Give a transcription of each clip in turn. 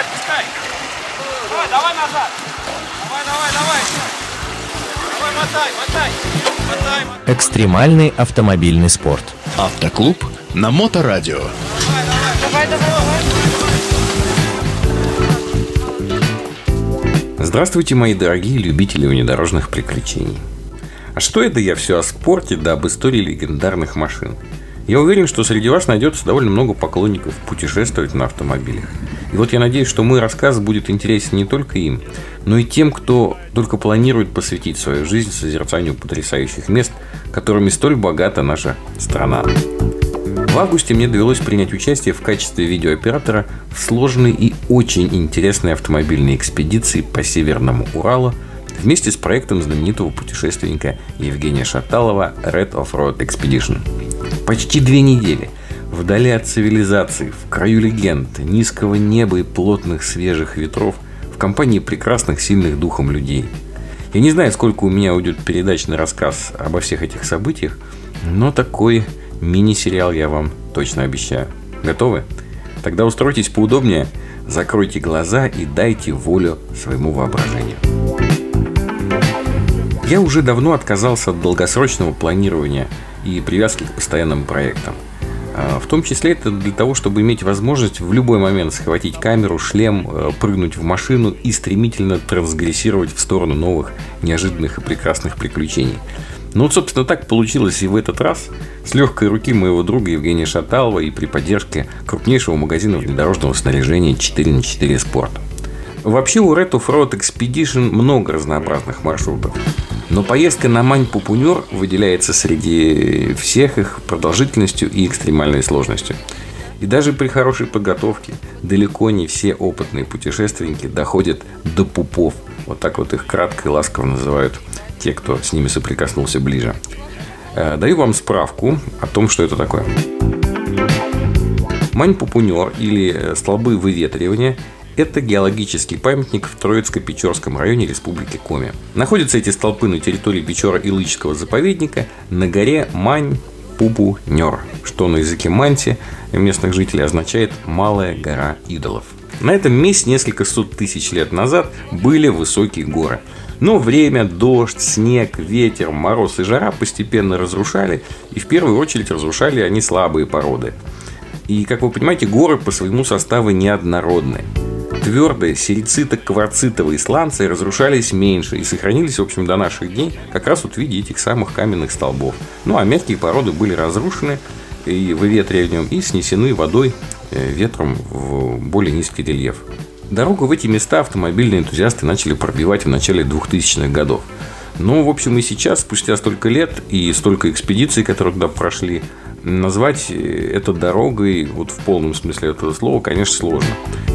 отпускай. Давай, давай назад. Давай, давай, давай. Давай, мотай, мотай. Мотай, мотай. Экстремальный автомобильный спорт. Автоклуб на Моторадио. Давай, давай, давай. Здравствуйте, мои дорогие любители внедорожных приключений. А что это я все о спорте да об истории легендарных машин? Я уверен, что среди вас найдется довольно много поклонников путешествовать на автомобилях. И вот я надеюсь, что мой рассказ будет интересен не только им, но и тем, кто только планирует посвятить свою жизнь созерцанию потрясающих мест, которыми столь богата наша страна. В августе мне довелось принять участие в качестве видеооператора в сложной и очень интересной автомобильной экспедиции по Северному Уралу вместе с проектом знаменитого путешественника Евгения Шаталова Red Off-Road Expedition. Почти две недели вдали от цивилизации, в краю легенд, низкого неба и плотных свежих ветров, в компании прекрасных, сильных духом людей. Я не знаю, сколько у меня уйдет передачный рассказ обо всех этих событиях, но такой мини-сериал я вам точно обещаю. Готовы? Тогда устройтесь поудобнее, закройте глаза и дайте волю своему воображению. Я уже давно отказался от долгосрочного планирования и привязки к постоянным проектам. А, В том числе это для того, чтобы иметь возможность в любой момент схватить камеру, шлем, э, прыгнуть в машину и стремительно трансгрессировать в сторону новых, неожиданных и прекрасных приключений. Ну вот, собственно, так получилось и в этот раз. С легкой руки моего друга Евгения Шаталова и при поддержке крупнейшего магазина внедорожного снаряжения 4 на 4 Sport. Вообще у Red Off-Road Expedition много разнообразных маршрутов. Но поездка на Мань-Пупунер выделяется среди всех их продолжительностью и экстремальной сложностью. И даже при хорошей подготовке далеко не все опытные путешественники доходят до пупов. Вот так вот их кратко и ласково называют те, кто с ними соприкоснулся ближе. Э, Даю вам справку о том, что это такое. Мань-Пупунер или э, столбы выветривания – это геологический памятник в Троицко-Печорском районе Республики Коми. Находятся эти столпы на территории Печора-Илычского заповедника на горе Мань-Пупунер, что на языке манти местных жителей означает «малая гора идолов». На этом месте несколько сот тысяч лет назад были высокие горы. Но время, дождь, снег, ветер, мороз и жара постепенно разрушали, и в первую очередь разрушали они слабые породы. И, как вы понимаете, горы по своему составу неоднородны. Твердые серицито-кварцитовые сланцы разрушались меньше и сохранились, в общем, до наших дней как раз вот в виде этих самых каменных столбов. Ну, а мягкие породы были разрушены и выветриванием и снесены водой, э, ветром в более низкий рельеф. Дорогу в эти места автомобильные энтузиасты начали пробивать в начале 2000-х годов. Но, в общем, и сейчас, спустя столько лет и столько экспедиций, которые туда прошли, назвать э, это дорогой, вот в полном смысле этого слова, конечно, сложно.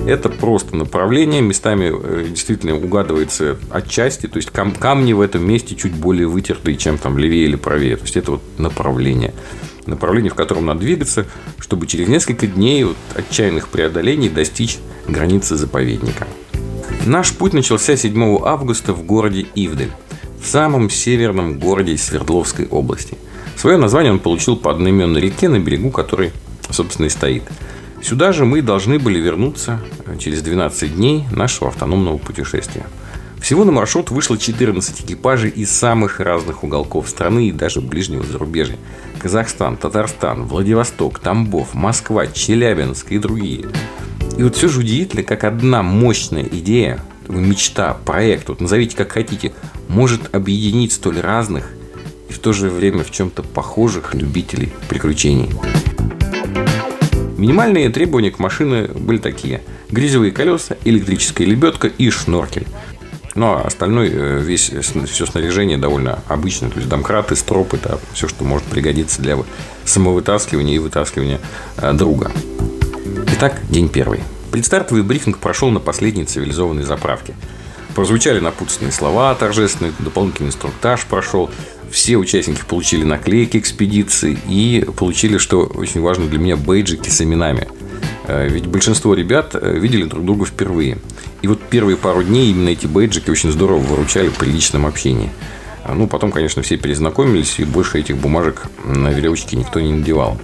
Это просто направление, местами э, действительно угадывается отчасти, то есть кам- камни в этом месте чуть более вытертые, чем там левее или правее. То есть это вот направление. Направление, в котором надо двигаться, чтобы через несколько дней вот отчаянных преодолений достичь границы заповедника. Наш путь начался 7 августа в городе Ивдель, в самом северном городе Свердловской области. Свое название он получил по одноименной реке, на берегу которой, собственно, и стоит. Сюда же мы должны были вернуться через 12 дней нашего автономного путешествия. Всего на маршрут вышло 14 экипажей из самых разных уголков страны и даже ближнего зарубежья. Казахстан, Татарстан, Владивосток, Тамбов, Москва, Челябинск и другие. И вот все же удивительно, как одна мощная идея, мечта, проект, вот назовите как хотите, может объединить столь разных и в то же время в чем-то похожих любителей приключений. Минимальные требования к машине были такие. Грязевые колеса, электрическая лебедка и шноркель. Ну, а остальное, э, весь, все снаряжение довольно обычное. То есть домкраты, стропы, это все, что может пригодиться для самовытаскивания и вытаскивания э, друга. Итак, день первый. Предстартовый брифинг прошел на последней цивилизованной заправке. Прозвучали напутственные слова торжественные, дополнительный инструктаж прошел. Все участники получили наклейки экспедиции и получили, что очень важно для меня, бейджики с именами. Э, Ведь большинство ребят э, видели друг друга впервые. И вот первые пару дней именно эти бейджики очень здорово выручали при личном общении. А, Ну, потом, конечно, все перезнакомились, и больше этих бумажек на веревочке никто не надевал.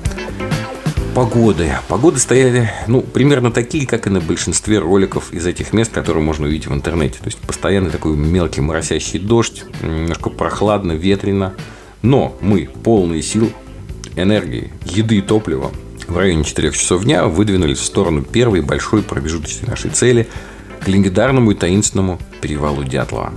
Погоды. Погоды стояли, ну, примерно такие, как и на большинстве роликов из этих мест, которые можно увидеть в интернете. То есть, постоянный такой мелкий моросящий дождь, немножко прохладно, ветрено. Но мы, полные сил, энергии, еды и топлива, в районе 4 часов дня выдвинулись в сторону первой большой промежуточной нашей цели к легендарному и таинственному перевалу Дятлова.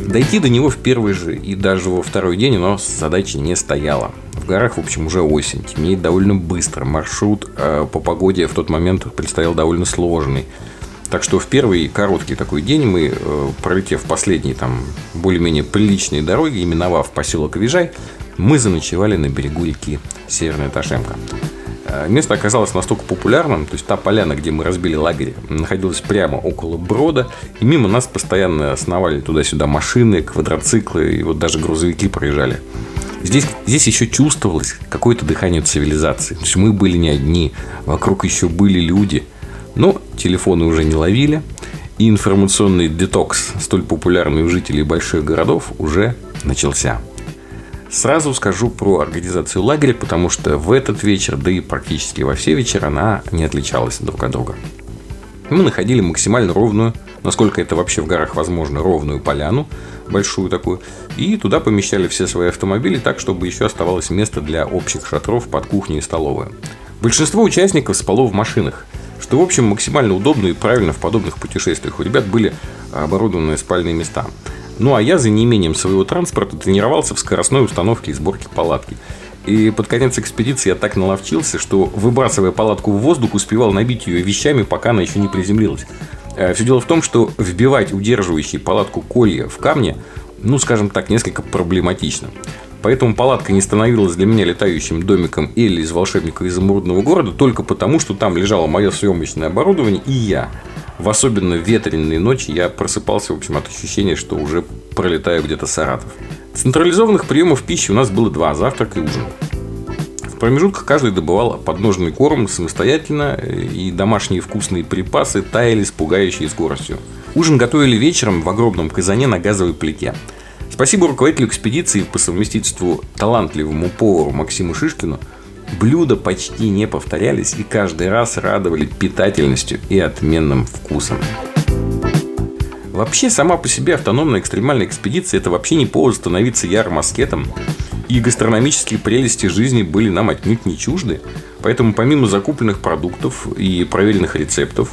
Дойти до него в первый же и даже во второй день у нас задачи не стояла. В горах, в общем, уже осень, темнеет довольно быстро. Маршрут э, по погоде в тот момент предстоял довольно сложный. Так что в первый короткий такой день мы, э, пролетев последние там более-менее приличные дороги, именовав поселок Вижай, мы заночевали на берегу реки Северная Ташемка. Э, место оказалось настолько популярным, то есть та поляна, где мы разбили лагерь, находилась прямо около брода, и мимо нас постоянно сновали туда-сюда машины, квадроциклы, и вот даже грузовики проезжали. Здесь, здесь еще чувствовалось какое-то дыхание цивилизации. То есть мы были не одни, вокруг еще были люди. Но телефоны уже не ловили, и информационный детокс, столь популярный у жителей больших городов, уже начался. Сразу скажу про организацию лагеря, потому что в этот вечер, да и практически во все вечера, она не отличалась друг от друга. Мы находили максимально ровную, насколько это вообще в горах возможно, ровную поляну, большую такую, и туда помещали все свои автомобили так, чтобы еще оставалось место для общих шатров под кухней и столовой. Большинство участников спало в машинах, что, в общем, максимально удобно и правильно в подобных путешествиях. У ребят были оборудованные спальные места. Ну а я за неимением своего транспорта тренировался в скоростной установке и сборке палатки. И под конец экспедиции я так наловчился, что, выбрасывая палатку в воздух, успевал набить ее вещами, пока она еще не приземлилась. Э, Все дело в том, что вбивать удерживающие палатку колья в камни, ну, скажем так, несколько проблематично. Поэтому палатка не становилась для меня летающим домиком или из волшебника изумрудного города только потому, что там лежало мое съемочное оборудование и я – в особенно ветреные ночи я просыпался, в общем, от ощущения, что уже пролетаю где-то Саратов. Централизованных приемов пищи у нас было два – завтрак и ужин. Промежутках каждый добывал подножный корм самостоятельно, и домашние вкусные припасы таяли с пугающей скоростью. Ужин готовили вечером в огромном казане на газовой плите. Спасибо руководителю экспедиции по совместительству талантливому повару Максиму Шишкину – Блюда почти не повторялись и каждый раз радовали питательностью и отменным вкусом. Вообще, сама по себе автономная экстремальная экспедиция – это вообще не повод становиться ярым аскетом. И гастрономические прелести жизни были нам отнюдь не чужды. Поэтому помимо закупленных продуктов и проверенных рецептов,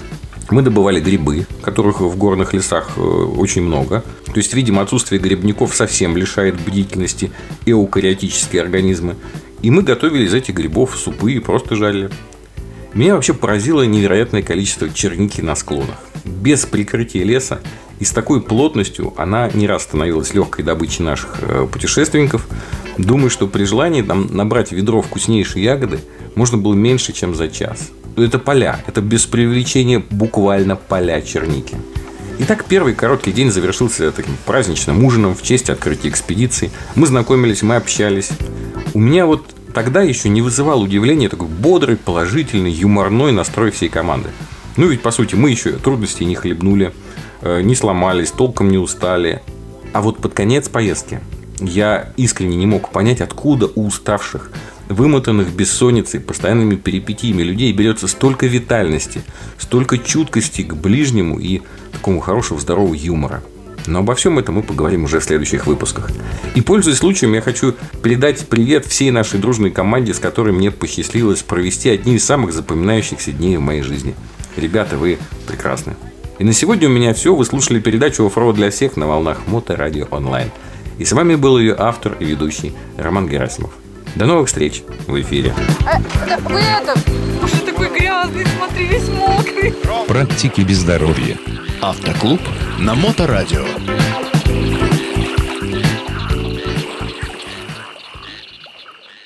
мы добывали грибы, которых в горных лесах э, очень много. То есть, видимо, отсутствие грибников совсем лишает бдительности эукариотические организмы. И мы готовили из этих грибов супы и просто жарили. Меня вообще поразило невероятное количество черники на склонах. Без прикрытия леса и с такой плотностью она не раз становилась легкой добычей наших э, путешественников. Думаю, что при желании там, набрать ведро вкуснейшей ягоды можно было меньше, чем за час. Это поля, это без преувеличения буквально поля черники. Итак, первый короткий день завершился таким праздничным ужином в честь открытия экспедиции. Мы знакомились, мы общались. У меня вот тогда еще не вызывал удивления такой бодрый, положительный, юморной настрой всей команды. Ну ведь, по сути, мы еще трудностей не хлебнули, э, не сломались, толком не устали. А вот под конец поездки я искренне не мог понять, откуда у уставших, вымотанных бессонницей, постоянными перипетиями людей берется столько витальности, столько чуткости к ближнему и такому хорошего здорового юмора. Но обо всем этом мы поговорим уже в следующих выпусках. И пользуясь случаем, я хочу передать привет всей нашей дружной команде, с которой мне посчастливилось провести одни из самых запоминающихся дней в моей жизни. Ребята, вы прекрасны. И на сегодня у меня все. Вы слушали передачу «Оффроуд для всех» на волнах Моторадио онлайн. И с вами был ее автор и ведущий Роман Герасимов. До новых встреч в эфире. А, да, вы это, уже такой грязный, смотри, весь мокрый. Практики без здоровья. Автоклуб на Моторадио.